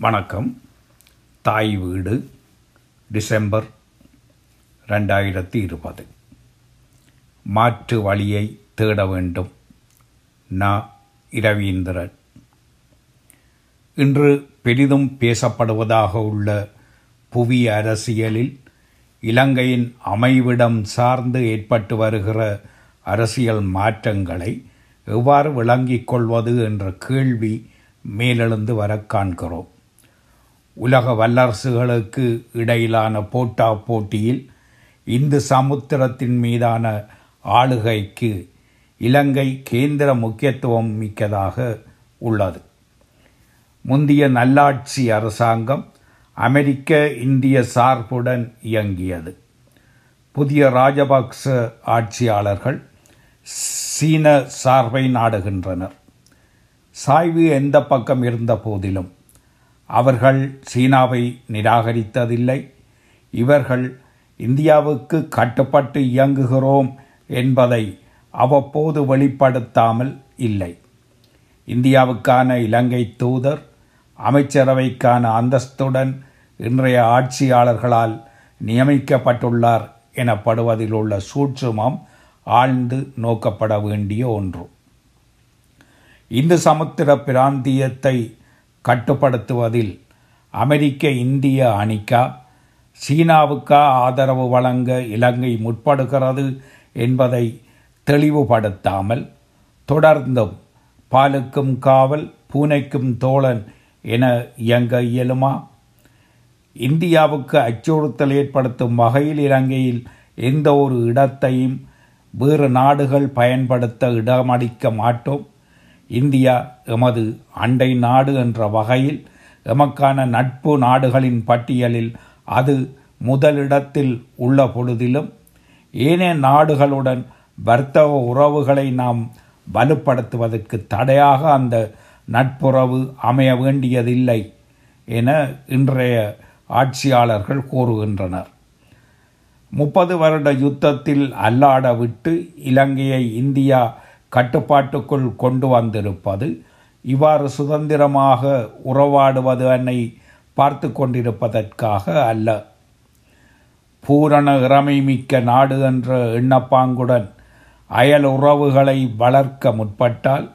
வணக்கம். தாய் வீடு டிசம்பர் ரெண்டாயிரத்தி இருபது. மாற்று வழியை தேட வேண்டும். நா. இரவீந்திரன். இன்று பெரிதும் பேசப்படுவதாக உள்ள புவி அரசியலில் இலங்கையின் அமைவிடம் சார்ந்து ஏற்பட்டு வருகிற அரசியல் மாற்றங்களை எவ்வாறு விளங்கிக் கொள்வது என்ற கேள்வி மேலெழுந்து வர காண்கிறோம். உலக வல்லரசுகளுக்கு இடையிலான போட்டா போட்டியில் இந்து சமுத்திரத்தின் மீதான ஆளுகைக்கு இலங்கை கேந்திர முக்கியத்துவம் மிக்கதாக உள்ளது. முந்திய நல்லாட்சி அரசாங்கம் அமெரிக்க இந்திய சார்புடன் இயங்கியது. புதிய ராஜபக்ச ஆட்சியாளர்கள் சீன சார்பை நாடுகின்றனர். சாய்வு எந்த பக்கம் இருந்த போதிலும் அவர்கள் சீனாவை நிராகரித்ததில்லை. இவர்கள் இந்தியாவுக்கு கட்டுப்பட்டு இயங்குகிறோம் என்பதை அவ்வப்போது வெளிப்படுத்தாமல் இல்லை. இந்தியாவுக்கான இலங்கை தூதர் அமைச்சரவைக்கான அந்தஸ்துடன் இன்றைய ஆட்சியாளர்களால் நியமிக்கப்பட்டுள்ளார் எனப்படுவதில் உள்ள சூட்சுமம் ஆழ்ந்து நோக்கப்பட வேண்டிய ஒன்று. இந்து சமுத்திர பிராந்தியத்தை கட்டுப்படுத்துவதில் அமெரிக்க இந்திய அணிக்கா சீனாவுக்கா ஆதரவு வழங்க இலங்கை முற்படுகிறது என்பதை தெளிவுபடுத்தாமல் தொடர்ந்தும் பாலுக்கும் காவல் பூனைக்கும் தோழன் என இயங்க இயலுமா? இந்தியாவுக்கு அச்சுறுத்தல் ஏற்படுத்தும் வகையில் இலங்கையில் எந்த ஒரு இடத்தையும் வேறு நாடுகள் பயன்படுத்த இடமளிக்க மாட்டோம். இந்தியா எமது அண்டை நாடு என்ற வகையில் எமக்கான நட்பு நாடுகளின் பட்டியலில் அது முதலிடத்தில் உள்ள பொழுதிலும் ஏனைய நாடுகளுடன் வர்த்தக உறவுகளை நாம் வலுப்படுத்துவதற்கு தடையாக அந்த நட்புறவு அமைய வேண்டியதில்லை என இன்றைய ஆட்சியாளர்கள் கூறுகின்றனர். முப்பது வருட யுத்தத்தில் அல்லாட விட்டு இலங்கையை இந்தியா கட்டுப்பாட்டுக்குள் கொண்டு வந்திருப்பது இவ்வாறு சுதந்திரமாக உறவாடுவது என்னை பார்த்து கொண்டிருப்பதற்காக அல்ல. பூரண இறமை மிக்க நாடு என்ற எண்ணப்பாங்குடன் அயல் உறவுகளை வளர்க்க முற்பட்டால்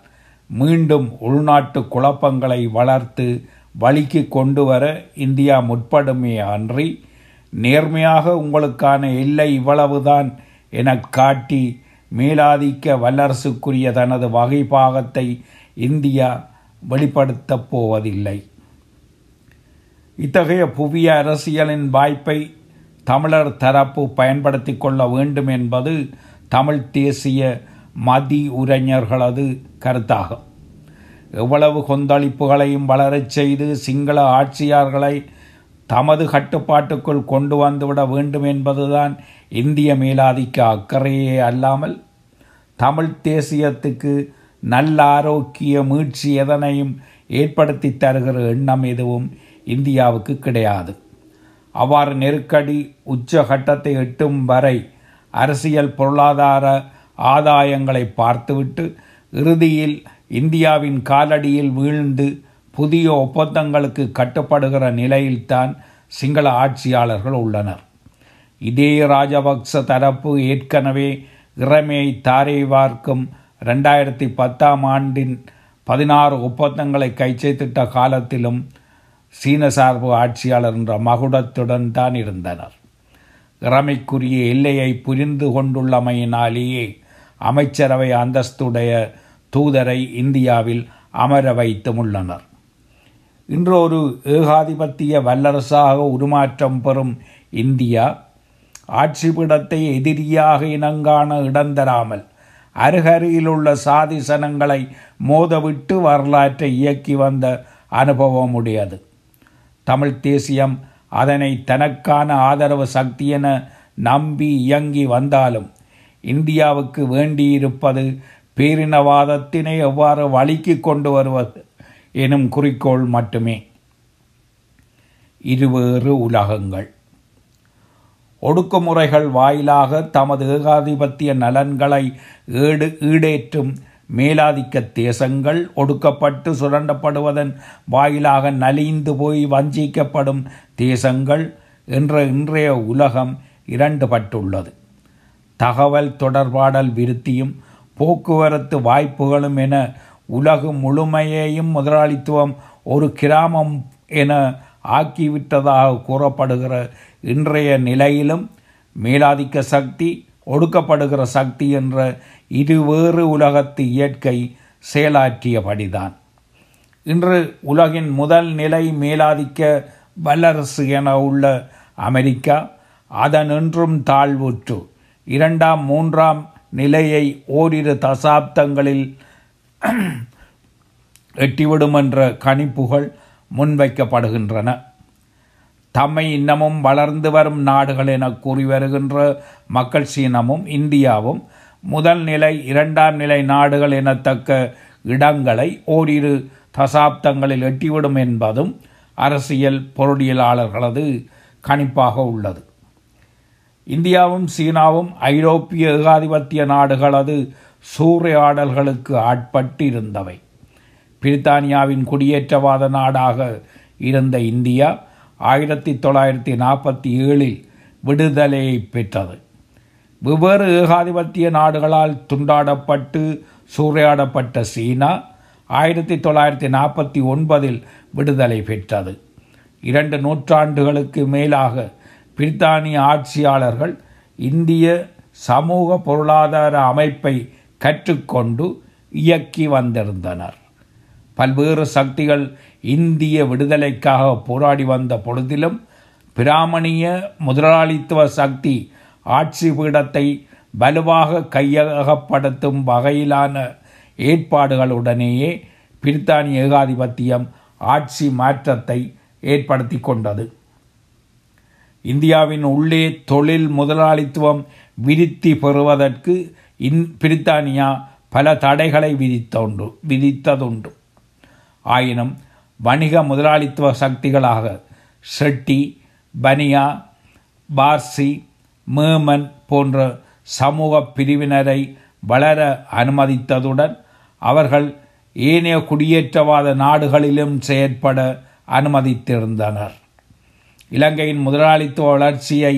மீண்டும் உள்நாட்டு குழப்பங்களை வளர்த்து வழிக்கு கொண்டு வர இந்தியா முற்படுமே அன்றி நேர்மையாக உங்களுக்கான எல்லை இவ்வளவுதான் என காட்டி மேலாதிக்க வல்லரசுக்குரிய தனது வகைப்பாகத்தை இந்தியா வெளிப்படுத்தப் போவதில்லை. இத்தகைய புவிய அரசியலின் வாய்ப்பை தமிழர் தரப்பு பயன்படுத்தி கொள்ள வேண்டும் என்பது தமிழ் தேசிய மதி உரைஞர்களது கருத்தாகும் எவ்வளவு கொந்தளிப்புகளையும் வளரச் செய்து சிங்கள ஆட்சியாளர்களை தமது கட்டுப்பாட்டுக்குள் கொண்டு வந்துவிட வேண்டும் என்பதுதான் இந்திய மேலாதிக்க அக்கறையே அல்லாமல் தமிழ் தேசியத்துக்கு நல்ல ஆரோக்கிய மீட்சி எதனையும் ஏற்படுத்தி தருகிற எண்ணம் எதுவும் இந்தியாவுக்கு கிடையாது. அவ்வாறு நெருக்கடி உச்சகட்டத்தை எட்டும் வரை அரசியல் பொருளாதார ஆதாயங்களை பார்த்துவிட்டு இறுதியில் இந்தியாவின் காலடியில் வீழ்ந்து புதிய ஒப்பந்தங்களுக்கு கட்டுப்படுகிற நிலையில்தான் சிங்கள ஆட்சியாளர்கள் உள்ளனர். இதே ராஜபக்ச தரப்பு ஏற்கனவே இறமையை தாரை வார்க்கும் ரெண்டாயிரத்தி பத்தாம் ஆண்டின் பதினாறு ஒப்பந்தங்களை கைச்சேத்திட்ட காலத்திலும் சீன சார்பு ஆட்சியாளர் என்ற மகுடத்துடன் தான் இருந்தனர். இறமைக்குரிய எல்லையை புரிந்து கொண்டுள்ளமையினாலேயே அமைச்சரவை அந்தஸ்துடைய தூதரை இந்தியாவில் அமர வைத்தும் உள்ளனர். இன்று ஒரு ஏகாதிபத்திய வல்லரசாக உருமாற்றம் பெறும் இந்தியா ஆட்சிபிடத்தை எதிரியாக இனங்காண இடந்தராமல் அருகருகில் உள்ள சாதி சனங்களை மோதவிட்டு வரலாற்றை இயக்கி வந்த அனுபவம் உடையது தமிழ் தேசியம் அதனை தனக்கான ஆதரவு சக்தி என நம்பி இயங்கி வந்தாலும் இந்தியாவுக்கு வேண்டியிருப்பது பேரினவாதத்தினை எவ்வாறு வழிக்கு கொண்டு வருவது எனும் குறிக்கோள் மட்டுமே. இருவேறு உலகங்கள். ஒடுக்குமுறைகள் வாயிலாக தமது ஏகாதிபத்திய நலன்களை ஈடு ஈடேற்றும் மேலாதிக்க தேசங்கள் ஒடுக்கப்பட்டு சுரண்டப்படுவதன் வாயிலாக நலிந்து போய் வஞ்சிக்கப்படும் தேசங்கள் என்ற இன்றைய உலகம் இரண்டுபட்டுள்ளது. தகவல் தொடர்பாடல் விருத்தியும் போக்குவரத்து வாய்ப்புகளும் என உலகு முழுமையையும் முதலாளித்துவம் ஒரு கிராமம் என ஆக்கிவிட்டதாக கூறப்படுகிற இன்றைய நிலையிலும் மேலாதிக்க சக்தி ஒடுக்கப்படுகிற சக்தி என்ற இருவேறு உலகத்து இயற்கை செயலாற்றியபடிதான். இன்று உலகின் முதல் நிலை மேலாதிக்க வல்லரசு என உள்ள அமெரிக்கா அதனின்றும் தாழ்வுற்று. இரண்டாம் மூன்றாம் நிலையை ஓரிரு தசாப்தங்களில் எட்டிவிடும் என்ற கணிப்புகள் முன்வைக்கப்படுகின்றன. தம்மை இன்னமும் வளர்ந்து வரும் நாடுகள் என கூறி வருகின்ற மக்கள் சீனமும் இந்தியாவும் முதல் நிலை இரண்டாம் நிலை நாடுகள் எனத்தக்க இடங்களை ஓரிரு தசாப்தங்களில் எட்டிவிடும் என்பதும் அரசியல் பொருளியலாளர்களது கணிப்பாக உள்ளது. இந்தியாவும் சீனாவும் ஐரோப்பிய ஏகாதிபத்திய நாடுகளது சூறையாடல்களுக்கு ஆட்பட்டு இருந்தவை பிரித்தானியாவின் குடியேற்றவாத நாடாக இருந்த இந்தியா ஆயிரத்தி தொள்ளாயிரத்தி நாற்பத்தி ஏழில் விடுதலையை பெற்றது. வெவ்வேறு ஏகாதிபத்திய நாடுகளால் துண்டாடப்பட்டு சூறையாடப்பட்ட சீனா ஆயிரத்தி தொள்ளாயிரத்தி நாற்பத்தி ஒன்பதில் விடுதலை பெற்றது. இரண்டு நூற்றாண்டுகளுக்கு மேலாக பிரித்தானிய ஆட்சியாளர்கள் இந்திய சமூக பொருளாதார அமைப்பை கற்றுக்கொண்டு இயக்கி வந்திருந்தனர். பல்வேறு சக்திகள் இந்திய விடுதலைக்காக போராடி வந்த பொழுதிலும் பிராமணிய முதலாளித்துவ சக்தி ஆட்சி பீடத்தை வலுவாக கையகப்படுத்தும் வகையிலான ஏற்பாடுகளுடனேயே பிரித்தானிய ஏகாதிபத்தியம் ஆட்சி மாற்றத்தை ஏற்படுத்தி கொண்டது. இந்தியாவின் உள்ளே தொழில் முதலாளித்துவம் விரித்தி பெறுவதற்கு இன் பிரித்தானியா பல தடைகளை விதித்தோண்டு விதித்ததுண்டு. ஆயினும் வணிக முதலாளித்துவ சக்திகளாக ஷெட்டி பனியா பார்சி மேமன் போன்ற சமூக பிரிவினரை வளர அனுமதித்ததுடன் அவர்கள் ஏனைய குடியேற்றவாத நாடுகளிலும் செயற்பட அனுமதித்திருந்தனர். இலங்கையின் முதலாளித்துவ வளர்ச்சியை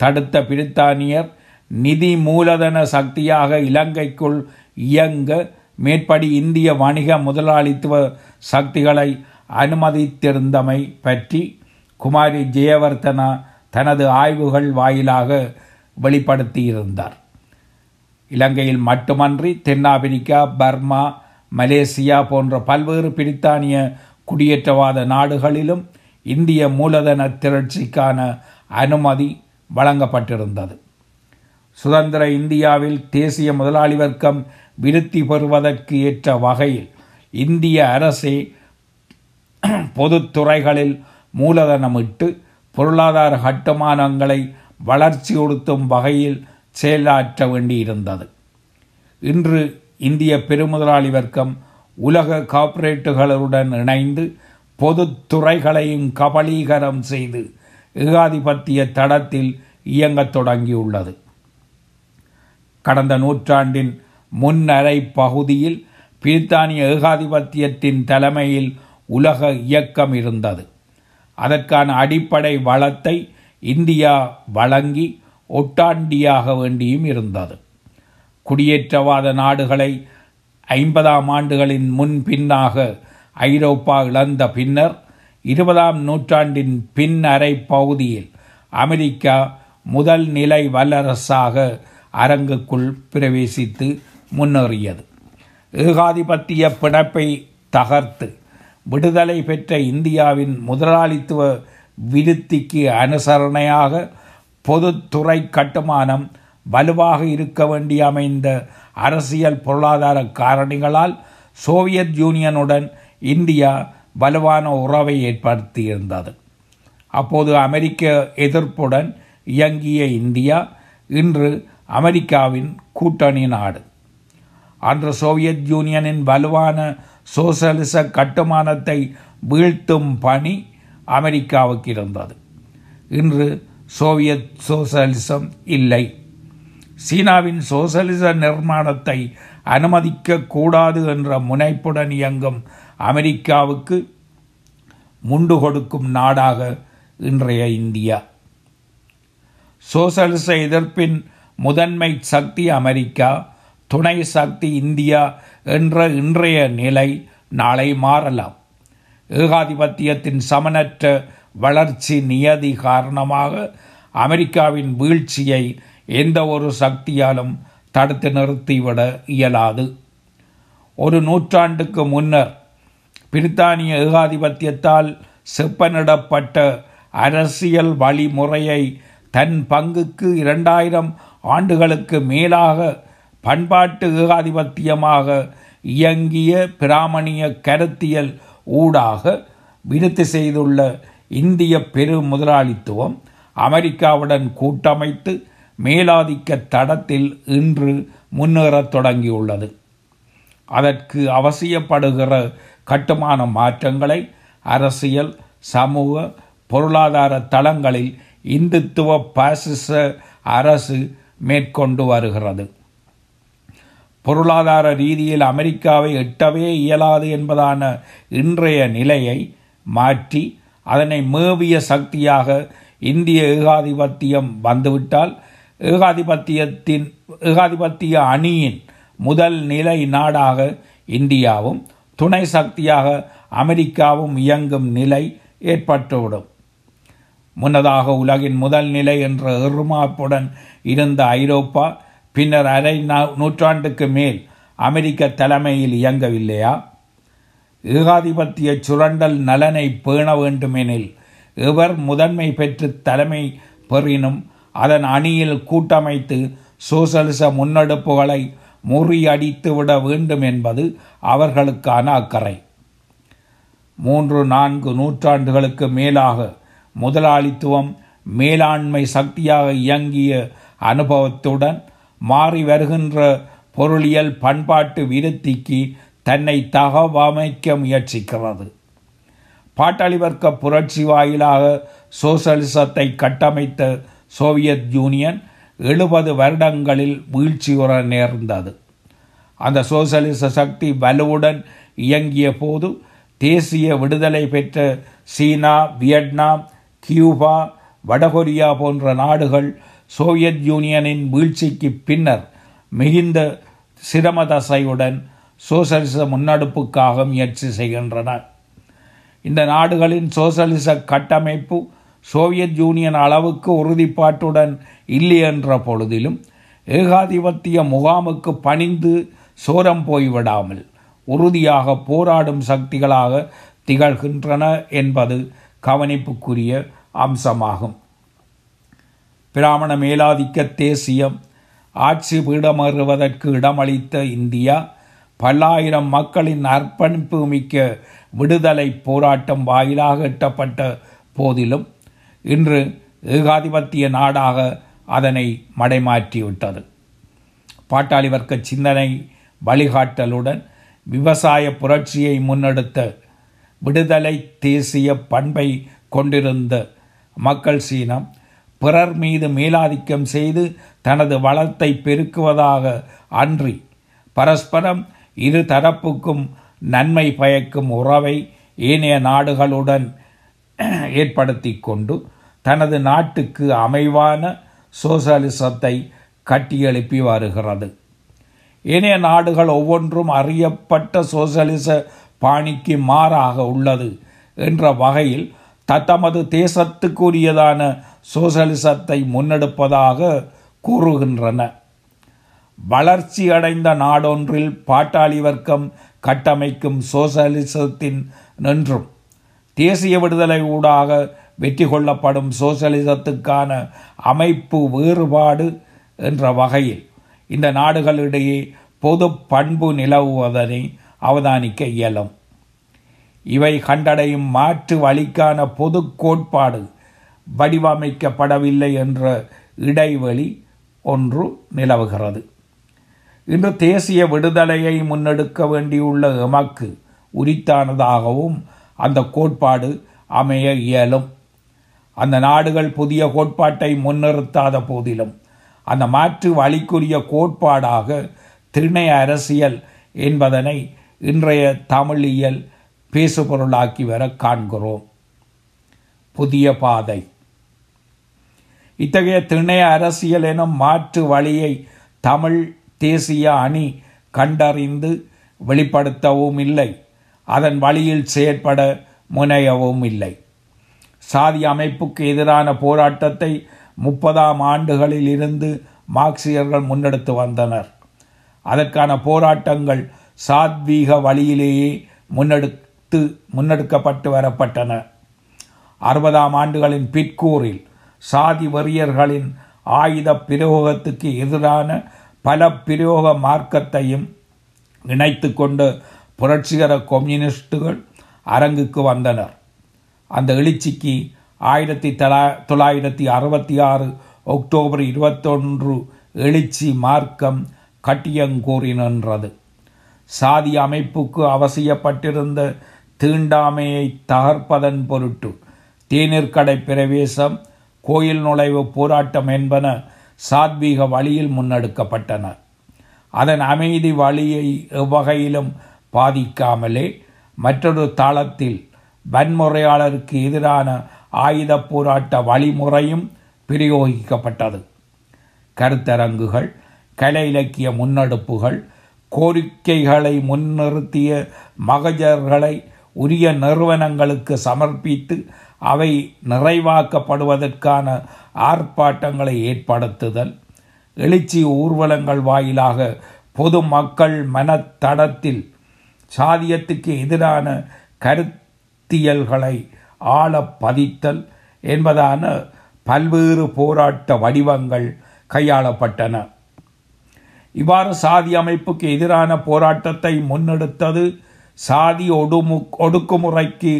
தடுத்த பிரித்தானியர் நிதி மூலதன சக்தியாக இலங்கைக்குள் இயங்க மேற்படி இந்திய வணிக முதலாளித்துவ சக்திகளை அனுமதித்திருந்தமை பற்றி குமாரி ஜெயவர்த்தனா தனது ஆய்வுகள் வாயிலாக வெளிப்படுத்தியிருந்தார். இலங்கையில் மட்டுமன்றி தென்னாப்பிரிக்கா பர்மா மலேசியா போன்ற பல்வேறு பிரித்தானிய குடியேற்றவாத நாடுகளிலும் இந்திய மூலதன திரட்சிக்கான அனுமதி வழங்கப்பட்டிருந்தது. சுதந்திர இந்தியாவில் தேசிய முதலாளி வர்க்கம் விருத்தி பெறுவதற்கு ஏற்ற வகையில் இந்திய அரசே பொதுத்துறைகளில் மூலதனமிட்டு பொருளாதார கட்டுமானங்களை வளர்ச்சியுறுத்தும் வகையில் செயலாற்ற வேண்டியிருந்தது. இன்று இந்திய பெருமுதலாளி வர்க்கம் உலக கார்ப்பரேட்டுகளுடன் இணைந்து பொதுத்துறைகளையும் கபலீகரம் செய்து ஏகாதிபத்திய தடத்தில் இயங்கத் தொடங்கியுள்ளது. கடந்த நூற்றாண்டின் முன்னரை பகுதியில் பிரித்தானிய ஏகாதிபத்தியத்தின் தலைமையில் உலக இயக்கம் இருந்தது. அதற்கான அடிப்படை வளத்தை இந்தியா வழங்கி ஒட்டாண்டியாக வேண்டியும் இருந்தது. குடியேற்றவாத நாடுகளை ஐம்பதாம் ஆண்டுகளின் முன் பின்னாக ஐரோப்பா இழந்த பின்னர் இருபதாம் நூற்றாண்டின் பின் அரை பகுதியில் அமெரிக்கா முதல் நிலை வல்லரசாக அரங்குக்குள் பிரவேசித்து முன்னேறியது. ஏகாதிபத்திய பிணைப்பை தகர்த்து விடுதலை பெற்ற இந்தியாவின் முதலாளித்துவ விருத்திக்கு அனுசரணையாக பொதுத்துறை கட்டுமானம் வலுவாக இருக்க வேண்டி அமைந்த அரசியல் பொருளாதார காரணிகளால் சோவியத் யூனியனுடன் இந்தியா வலுவான உறவை ஏற்படுத்தியிருந்தது. அப்போது அமெரிக்க எதிர்ப்புடன் இயங்கிய இந்தியா இன்று அமெரிக்காவின் கூட்டணி நாடு. அன்று சோவியத் யூனியனின் வலுவான சோசலிச கட்டுமானத்தை வீழ்த்தும் பணி அமெரிக்காவுக்கு இருந்தது. இன்று சோவியத் சோசலிசம் இல்லை. சீனாவின் சோசலிச நிர்மாணத்தை அனுமதிக்கக்கூடாது என்ற முனைப்புடன் இயங்கும் அமெரிக்காவுக்கு முண்டு கொடுக்கும் நாடாக இன்றைய இந்தியா. சோசலிச எதிர்ப்பின் முதன்மை சக்தி அமெரிக்கா துணை சக்தி இந்தியா என்ற இன்றைய நிலை நாளை மாறலாம். ஏகாதிபத்தியத்தின் சமனற்ற வளர்ச்சி நியதி காரணமாக அமெரிக்காவின் வீழ்ச்சியை எந்த ஒரு சக்தியாலும் தடுத்து நிறுத்திவிட இயலாது. ஒரு நூற்றாண்டுக்கு முன்னர் பிரித்தானிய ஏகாதிபத்தியத்தால் செப்பனிடப்பட்ட அரசியல் வழிமுறையை தன் பங்குக்கு இரண்டாயிரம் ஆண்டுகளுக்கு மேலாக பண்பாட்டு ஏகாதிபத்தியமாக இயங்கிய பிராமணிய கருத்தியல் ஊடாக விருத்தி செய்துள்ள இந்திய பெரு முதலாளித்துவம் அமெரிக்காவுடன் கூட்டமைத்து மேலாதிக்க தடத்தில் இன்று முன்னேறத் தொடங்கியுள்ளது. அதற்கு அவசியப்படுகிற கட்டுமான மாற்றங்களை அரசியல் சமூக பொருளாதார தளங்களில் இந்துத்துவ பாசிச அரசு மேற்கொண்டு வருகிறது. பொருளாதார ரீதியில் அமெரிக்காவை எட்டவே இயலாது என்பதான இன்றைய நிலையை மாற்றி அதனை மேவிய சக்தியாக இந்திய ஏகாதிபத்தியம் வந்துவிட்டால் ஏகாதிபத்தியத்தின் ஏகாதிபத்திய அணியின் முதல் நிலை நாடாக இந்தியாவும் துணை சக்தியாக அமெரிக்காவும் இயங்கும் நிலை ஏற்பட்டுவிடும். முன்னதாக உலகின் முதல் நிலை என்ற எருமாப்புடன் இருந்த ஐரோப்பா பின்னர் அரை நூற்றாண்டுக்கு மேல் அமெரிக்க தலைமையில் இயங்கவில்லையா? ஏகாதிபத்திய சுரண்டல் நலனை பேண வேண்டுமெனில் எவர் முதன்மை பெற்று தலைமை பெறினும் அதன் அணியில் கூட்டமைத்து சோசலிச முன்னெடுப்புகளை முறியடித்துவிட வேண்டும் என்பது அவர்களுக்கான அக்கறை. மூன்று நான்கு நூற்றாண்டுகளுக்கு மேலாக முதலாளித்துவம் மேலாண்மை சக்தியாக இயங்கிய அனுபவத்துடன் மாறி வருகின்ற பொருளியல் பண்பாட்டு விருத்திக்கு தன்னை தகவமைக்க முயற்சிக்கிறது. பாட்டாளி வர்க்க புரட்சி வாயிலாக சோசலிசத்தை கட்டமைத்த சோவியத் யூனியன் எழுபது வருடங்களில் வீழ்ச்சியுற நேர்ந்தது. அந்த சோசலிச சக்தி வலுவுடன் இயங்கிய போது தேசிய விடுதலை பெற்ற சீனா வியட்நாம் கியூபா வடகொரியா போன்ற நாடுகள் சோவியத் யூனியனின் வீழ்ச்சிக்கு பின்னர் மிகுந்த சிரமதசையுடன் சோசலிச முன்னெடுப்புக்காக முயற்சி செய்கின்றன. இந்த நாடுகளின் சோசலிச கட்டமைப்பு சோவியத் யூனியன் அளவுக்கு உறுதிப்பாட்டுடன் இல்லை என்ற பொழுதிலும் ஏகாதிபத்திய முகாமுக்கு பணிந்து சோரம் போய்விடாமல் உறுதியாக போராடும் சக்திகளாக திகழ்கின்றன என்பது கவனிப்புக்குரிய அம்சமாகும். பிராமண மேலாதிக்க தேசியம் ஆட்சி பீடமறுவதற்கு இடமளித்த இந்தியா பல்லாயிரம் மக்களின் அர்ப்பணிப்பு மிக்க விடுதலை போராட்டம் வாயிலாக எட்டப்பட்ட போதிலும் இன்று ஏகாதிபத்திய நாடாக அதனை மடைமாற்றிவிட்டது. பாட்டாளி வர்க்க சிந்தனை வழிகாட்டலுடன் விவசாய புரட்சியை முன்னெடுத்த விடுதலை தேசிய பண்பை கொண்டிருந்த மக்கள் சீனம் பிறர் மீது மேலாதிக்கம் செய்து தனது வளத்தை பெருக்குவதாக அன்றி பரஸ்பரம் இரு தரப்புக்கும் நன்மை பயக்கும் உறவை ஏனைய நாடுகளுடன் ஏற்படுத்தி கொண்டு தனது நாட்டுக்கு அமைவான சோசலிசத்தை கட்டியெழுப்பி வருகிறது. ஏனைய நாடுகள் ஒவ்வொன்றும் அறியப்பட்ட சோசலிச பாணிக்கு மாறாக உள்ளது என்ற வகையில் தத்தமது தேசத்துக்குரியதான சோசலிசத்தை முன்னெடுப்பதாக கூறுகின்றன. வளர்ச்சி அடைந்த நாடொன்றில் பாட்டாளி வர்க்கம் கட்டமைக்கும் சோசலிசத்தின் நின்றும். தேசிய விடுதலை ஊடாக வெற்றி கொள்ளப்படும் சோசலிசத்துக்கான அமைப்பு வேறுபாடு என்ற வகையில் இந்த நாடுகளிடையே பொது பண்பு நிலவுவதனை அவதானிக்க இயலும். இவை கண்டடையும் மாற்று வழிக்கான பொது கோட்பாடு வடிவமைக்கப்படவில்லை என்ற இடைவெளி ஒன்று நிலவுகிறது. இன்று தேசிய விடுதலையை முன்னெடுக்க வேண்டியுள்ள எமக்கு உரித்தானதாகவும் அந்த கோட்பாடு அமைய இயலும். அந்த நாடுகள் புதிய கோட்பாட்டை முன்னிறுத்தாத போதிலும் அந்த மாற்று வழிக்குரிய கோட்பாடாக திணை அரசியல் என்பதனை இன்றைய தமிழியல் பேசுபொருளாக்கி வர காண்கிறோம். புதிய பாதை. இத்தகைய திணை அரசியல் எனும் மாற்று வழியை தமிழ் தேசிய அணி கண்டறிந்து வெளிப்படுத்தவும் இல்லை. அதன் வழியில் செயற்பட முனையவும் இல்லை. சாதி அமைப்புக்கு எதிரான போராட்டத்தை முப்பதாம் ஆண்டுகளில் இருந்து மார்க்சியர்கள் முன்னெடுத்து வந்தனர். அதற்கான போராட்டங்கள் சாத்வீக வழியிலேயே முன்னெடுத்து முன்னெடுக்கப்பட்டு வரப்பட்டன. அறுபதாம் ஆண்டுகளின் பிற்கூறில் சாதி வெறியர்களின் ஆயுத பிரயோகத்துக்கு எதிரான பல பிரயோக மார்க்கத்தையும் இணைத்து கொண்டு புரட்சிகர கம்யூனிஸ்டுகள் அரங்குக்கு வந்தனர். அந்த எழுச்சிக்கு ஆயிரத்தி தொள்ளா தொள்ளாயிரத்தி அறுபத்தி ஆறு அக்டோபர் இருபத்தொன்று எழுச்சி மார்க்கம் கட்டியங்கூறினன்றது சாதி அமைப்புக்கு அவசியப்பட்டிருந்த தீண்டாமையை தகர்ப்பதன் பொருட்டு தேநீர்க்கடை பிரவேசம் கோயில் நுழைவு போராட்டம் என்பன சாத்வீக வழியில் முன்னெடுக்கப்பட்டன. அதன் அமைதி வழியை எவ்வகையிலும் பாதிக்காமலே மற்றொரு தளத்தில் வன்முறையாளருக்கு எதிரான ஆயுத போராட்ட வழிமுறையும் பிரயோகிக்கப்பட்டது. கருத்தரங்குகள் கலை இலக்கிய முன்னெடுப்புகள் கோரிக்கைகளை முன்னிறுத்திய மகஜர்களை உரிய நிறுவனங்களுக்கு சமர்ப்பித்து அவை நிறைவாக்கப்படுவதற்கான ஆர்ப்பாட்டங்களை ஏற்படுத்துதல் எழுச்சி ஊர்வலங்கள் வாயிலாக பொது மக்கள் மனத்தடத்தில் சாதியத்துக்கு எதிரான கருத்தியல்களை ஆழ பதித்தல் என்பதான பல்வேறு போராட்ட வடிவங்கள் கையாளப்பட்டன. இவ்வாறு சாதி அமைப்புக்கு எதிரான போராட்டத்தை முன்னெடுத்தது சாதி ஒடுமு ஒடுக்குமுறைக்கு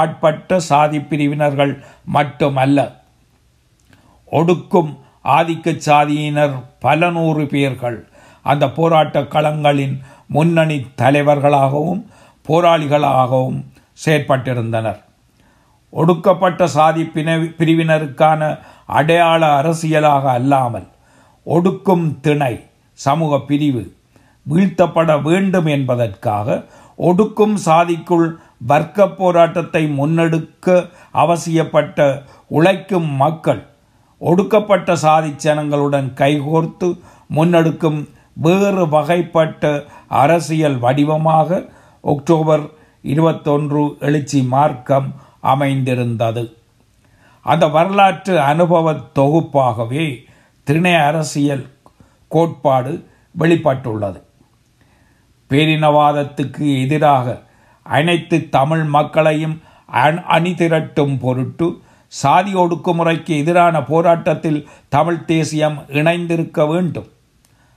ஆட்பட்ட சாதி பிரிவினர்கள் மட்டுமல்ல ஒடுக்கும் ஆதிக்க சாதியினர் பல நூறு பேர்கள் அந்த போராட்ட களங்களின் முன்னணி தலைவர்களாகவும் போராளிகளாகவும் செயற்பட்டிருந்தனர். ஒடுக்கப்பட்ட சாதி பிரிவினருக்கான அடையாள அரசியலாக அல்லாமல் ஒடுக்கும் திணை சமூக பிரிவு வீழ்த்தப்பட வேண்டும் என்பதற்காக ஒடுக்கும் சாதிக்குள் வர்க்க போராட்டத்தை முன்னெடுக்க அவசியப்பட்ட உழைக்கும் மக்கள் ஒடுக்கப்பட்ட சாதி ஜனங்களுடன் கைகோர்த்து முன்னெடுக்கும் வேறு வகைப்பட்ட அரசியல் வடிவமாக அக்டோபர் இருபத்தொன்று எழுச்சி மார்க்கம் அமைந்திருந்தது. அந்த வரலாற்று அனுபவ தொகுப்பாகவே திணை அரசியல் கோட்பாடு வெளிப்பட்டுள்ளது. பேரினவாதத்துக்கு எதிராக அனைத்து தமிழ் மக்களையும் அணி திரட்டும் பொருட்டு சாதி ஒடுக்குமுறைக்கு எதிரான போராட்டத்தில் தமிழ் தேசியம் இணைந்திருக்க வேண்டும்.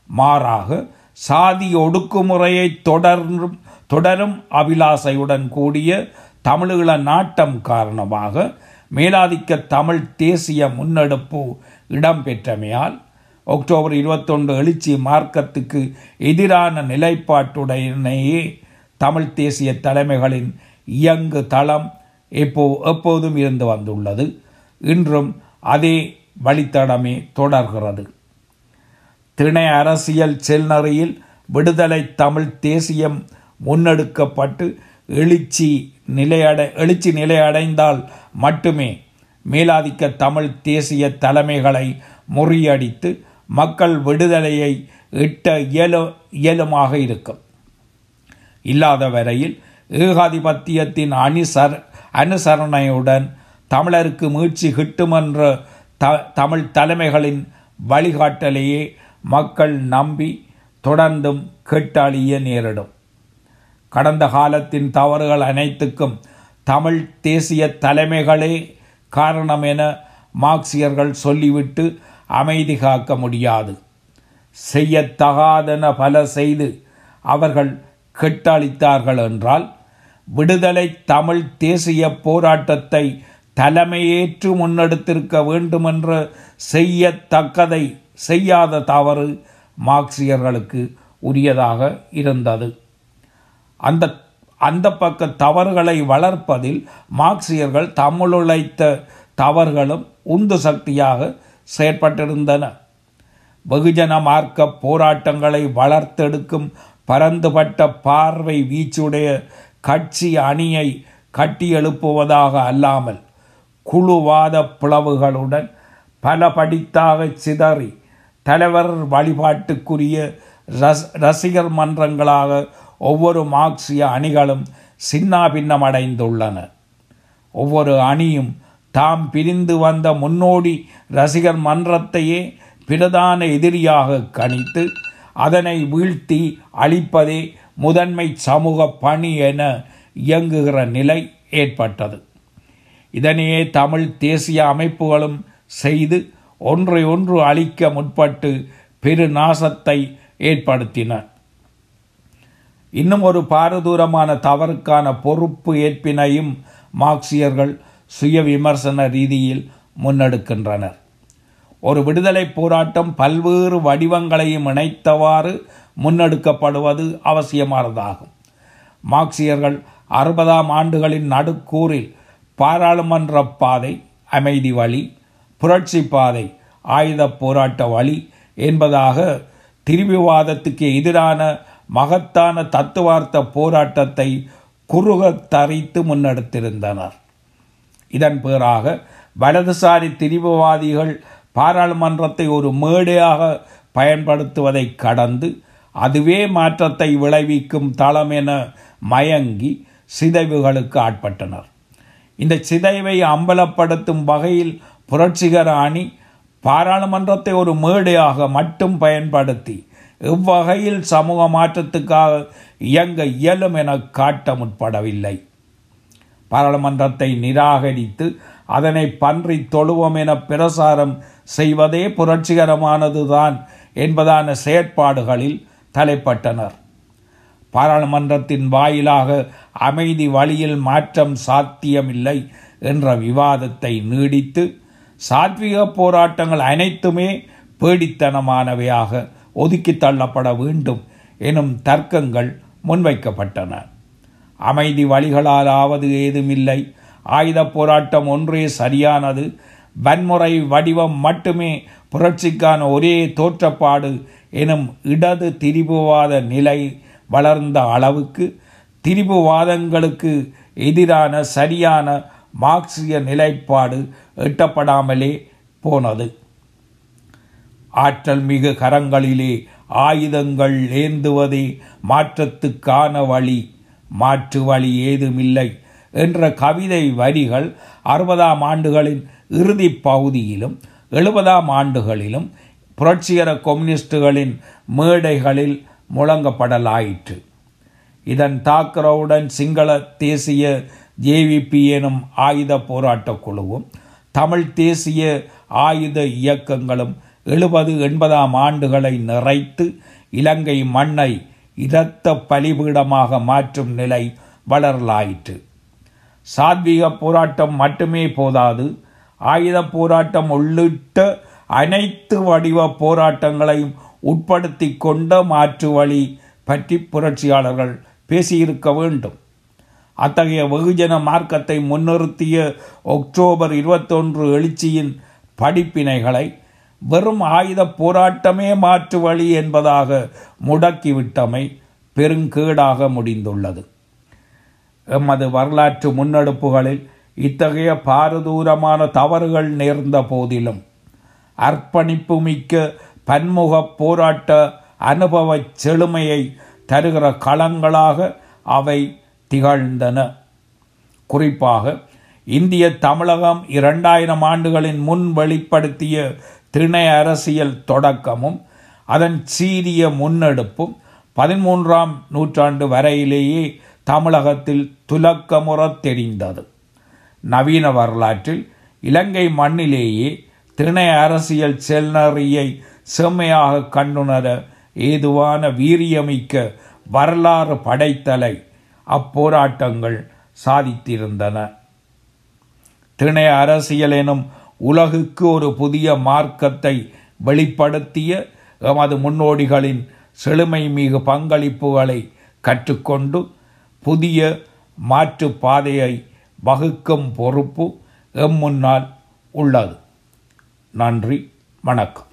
மாறாக சாதி ஒடுக்குமுறையை தொடரும் தொடரும் அபிலாசையுடன் கூடிய தமிழீழ நாட்டம் காரணமாக மேலாதிக்க தமிழ் தேசிய முன்னெடுப்பு இடம்பெற்றமையால் அக்டோபர் இருபத்தொன்று எழுச்சி மார்க்கத்துக்கு எதிரான நிலைப்பாட்டுடனேயே தமிழ் தேசிய தலைமைகளின் இயங்கு தளம் எப்போ எப்போதும் இருந்து வந்துள்ளது. இன்றும் அதே வழித்தடமே தொடர்கிறது. திணை அரசியல் செல்நறையில் விடுதலை தமிழ் தேசியம் முன்னெடுக்கப்பட்டு எழுச்சி நிலையடை எழுச்சி நிலையடைந்தால் மட்டுமே மேலாதிக்க தமிழ் தேசிய தலைமைகளை முறியடித்து மக்கள் விடுதலையை எட்ட இயலு இயலுமாக இருக்கும். இல்லாத வரையில் ஏகாதிபத்தியத்தின் அனுசர அனுசரணையுடன் தமிழருக்கு மீழ்ச்சி கிட்டுமென்ற த தமிழ் தலைமைகளின் வழிகாட்டலையே மக்கள் நம்பி தொடர்ந்தும் கெட்டழிய நேரிடும். கடந்த காலத்தின் தவறுகள் அனைத்துக்கும் தமிழ் தேசிய தலைமைகளே காரணம் என மார்க்சியர்கள் சொல்லிவிட்டு அமைதி காக்க முடியாது. செய்யத்தகாதன பல செய்து அவர்கள் கெட்டளித்தார்கள் என்றால் விடுதலை தமிழ் தேசிய போராட்டத்தை தலைமையேற்று முன்னெடுத்திருக்க வேண்டுமென்ற செய்யத்தக்கதை செய்யாத தவறு மார்க்சியர்களுக்கு உரியதாக இருந்தது. அந்த அந்த பக்க தவறுகளை வளர்ப்பதில் மார்க்சியர்கள் தமிழுழைத்த தவறுகளும் உந்து சக்தியாக செயற்பட்டிருந்தன. வெகுஜன மார்க்க போராட்டங்களை வளர்த்தெடுக்கும் பரந்துபட்ட பார்வை வீச்சுடைய கட்சி அணியை கட்டியெழுப்புவதாக அல்லாமல் குழுவாத பிளவுகளுடன் பல படித்தாக சிதறி தலைவர் வழிபாட்டுக்குரிய ரஸ் ரசிகர் மன்றங்களாக ஒவ்வொரு மார்க்சிய அணிகளும் சின்னாபின்னமடைந்துள்ளன. ஒவ்வொரு அணியும் தாம் பிரிந்து வந்த முன்னோடி ரசிகர் மன்றத்தையே பிரதான எதிரியாக கணித்து அதனை வீழ்த்தி அழிப்பதே முதன்மை சமூக பணி என இயங்குகிற நிலை ஏற்பட்டது. இதனையே தமிழ் தேசிய அமைப்புகளும் செய்து ஒன்றை ஒன்று அழிக்க முற்பட்டு பெரு நாசத்தை ஏற்படுத்தின. இன்னும் ஒரு பாரதூரமான தவறுக்கான பொறுப்பு ஏற்பினையும் மார்க்சியர்கள் சுய விமர்சன ரீதியில் முன்னெடுக்கின்றனர். ஒரு விடுதலை போராட்டம் பல்வேறு வடிவங்களையும் இணைத்தவாறு முன்னெடுக்கப்படுவது அவசியமானதாகும். மார்க்சியர்கள் அறுபதாம் ஆண்டுகளின் நடுக்கூறில் பாராளுமன்ற பாதை அமைதி வழி புரட்சி பாதை ஆயுத போராட்ட வழி என்பதாக திரிவிவாதத்துக்கு எதிரான மகத்தான தத்துவார்த்த போராட்டத்தை குறுகத் தரித்து முன்னெடுத்திருந்தனர். இதன் பேராக வலதுசாரி திரிவுவாதிகள் பாராளுமன்றத்தை ஒரு மேடையாக பயன்படுத்துவதை கடந்து அதுவே மாற்றத்தை விளைவிக்கும் தளம் என மயங்கி சிதைவுகளுக்கு ஆட்பட்டனர். இந்த சிதைவை அம்பலப்படுத்தும் வகையில் புரட்சிகர அணி பாராளுமன்றத்தை ஒரு மேடையாக மட்டும் பயன்படுத்தி இவ்வகையில் சமூக மாற்றத்துக்காக இயங்க இயலும் என காட்ட முற்படவில்லை. பாராளுமன்றத்தை நிராகரித்து அதனை பன்றி தொழுவோம் என பிரசாரம் செய்வதே புரட்சிகரமானதுதான் என்பதான செயற்பாடுகளில் தலைப்பட்டனர். பாராளுமன்றத்தின் வாயிலாக அமைதி வழியில் மாற்றம் சாத்தியமில்லை என்ற விவாதத்தை நீடித்து சாத்விக போராட்டங்கள் அனைத்துமே பேடித்தனமானவையாக ஒதுக்கி தள்ளப்பட வேண்டும் எனும் தர்க்கங்கள் முன்வைக்கப்பட்டன. அமைதி வழிகளாலாவது ஏதுமில்லை. ஆயுத போராட்டம் ஒன்றே சரியானது. வன்முறை வடிவம் மட்டுமே புரட்சிக்கான ஒரே தோற்றப்பாடு எனும் இடது திரிபுவாத நிலை வளர்ந்த அளவுக்கு திரிபுவாதங்களுக்கு எதிரான சரியான மார்க்சிய நிலைப்பாடு எட்டப்படாமலே போனது. ஆற்றல் மிகு கரங்களிலே ஆயுதங்கள் ஏந்துவதே மாற்றத்துக்கான வழி. மாற்று வழி ஏதுமில்லை என்ற கவிதை வரிகள் அறுபதாம் ஆண்டுகளின் இறுதி பகுதியிலும் எழுபதாம் ஆண்டுகளிலும் புரட்சிகர கம்யூனிஸ்டுகளின் மேடைகளில் முழங்கப்படலாயிற்று. இதன் தாக்கரவுடன் சிங்கள தேசிய ஜேவிபி எனும் ஆயுத போராட்டக் குழுவும் தமிழ் தேசிய ஆயுத இயக்கங்களும் எழுபது எண்பதாம் ஆண்டுகளை நிறைத்து இலங்கை மண்ணை இரத்த பலிபீடமாக மாற்றும் நிலை வளரலாயிற்று. சாத்வீக போராட்டம் மட்டுமே போதாது ஆயுத போராட்டம் உள்ளிட்ட அனைத்து வடிவ போராட்டங்களையும் உட்படுத்தி கொண்ட மாற்று வழி பற்றி புரட்சியாளர்கள் பேசியிருக்க வேண்டும். அத்தகைய வெகுஜன மார்க்கத்தை முன்னிறுத்திய ஒக்டோபர் இருபத்தொன்று எழுச்சியின் படிப்பினைகளை வெறும் ஆயுத போராட்டமே மாற்று வழி என்பதாக முடக்கிவிட்டமை பெருங்கேடாக முடிந்துள்ளது. எமது வரலாற்று முன்னெடுப்புகளில் இத்தகைய பாரதூரமான தவறுகள் நேர்ந்த போதிலும் அர்ப்பணிப்பு மிக்க பன்முக போராட்ட அனுபவ செழுமையை தருகிற களங்களாக அவை திகழ்ந்தன. குறிப்பாக இந்திய தமிழகம் இரண்டாயிரம் ஆண்டுகளின் முன் வெளிப்படுத்திய திணை அரசியல் தொடக்கமும் அதன் சீரிய முன்னெடுப்பும் பதிமூன்றாம் நூற்றாண்டு வரையிலேயே தமிழகத்தில் துலக்கமுறத் தெரிந்தது. நவீன வரலாற்றில் இலங்கை மண்ணிலேயே திணை அரசியல் செல்நறியை செம்மையாக கண்டுணர ஏதுவான வீரியமிக்க வரலாறு படைத்தலை அப்போராட்டங்கள் சாதித்திருந்தன. திணை அரசியல் எனும் உலகுக்கு ஒரு புதிய மார்க்கத்தை வெளிப்படுத்திய எமது முன்னோடிகளின் செழுமை மிகு பங்களிப்புகளை கற்றுக்கொண்டு புதிய மாற்று பாதையை வகுக்கும் பொறுப்பு எம் முன்னால் உள்ளது. நன்றி வணக்கம்.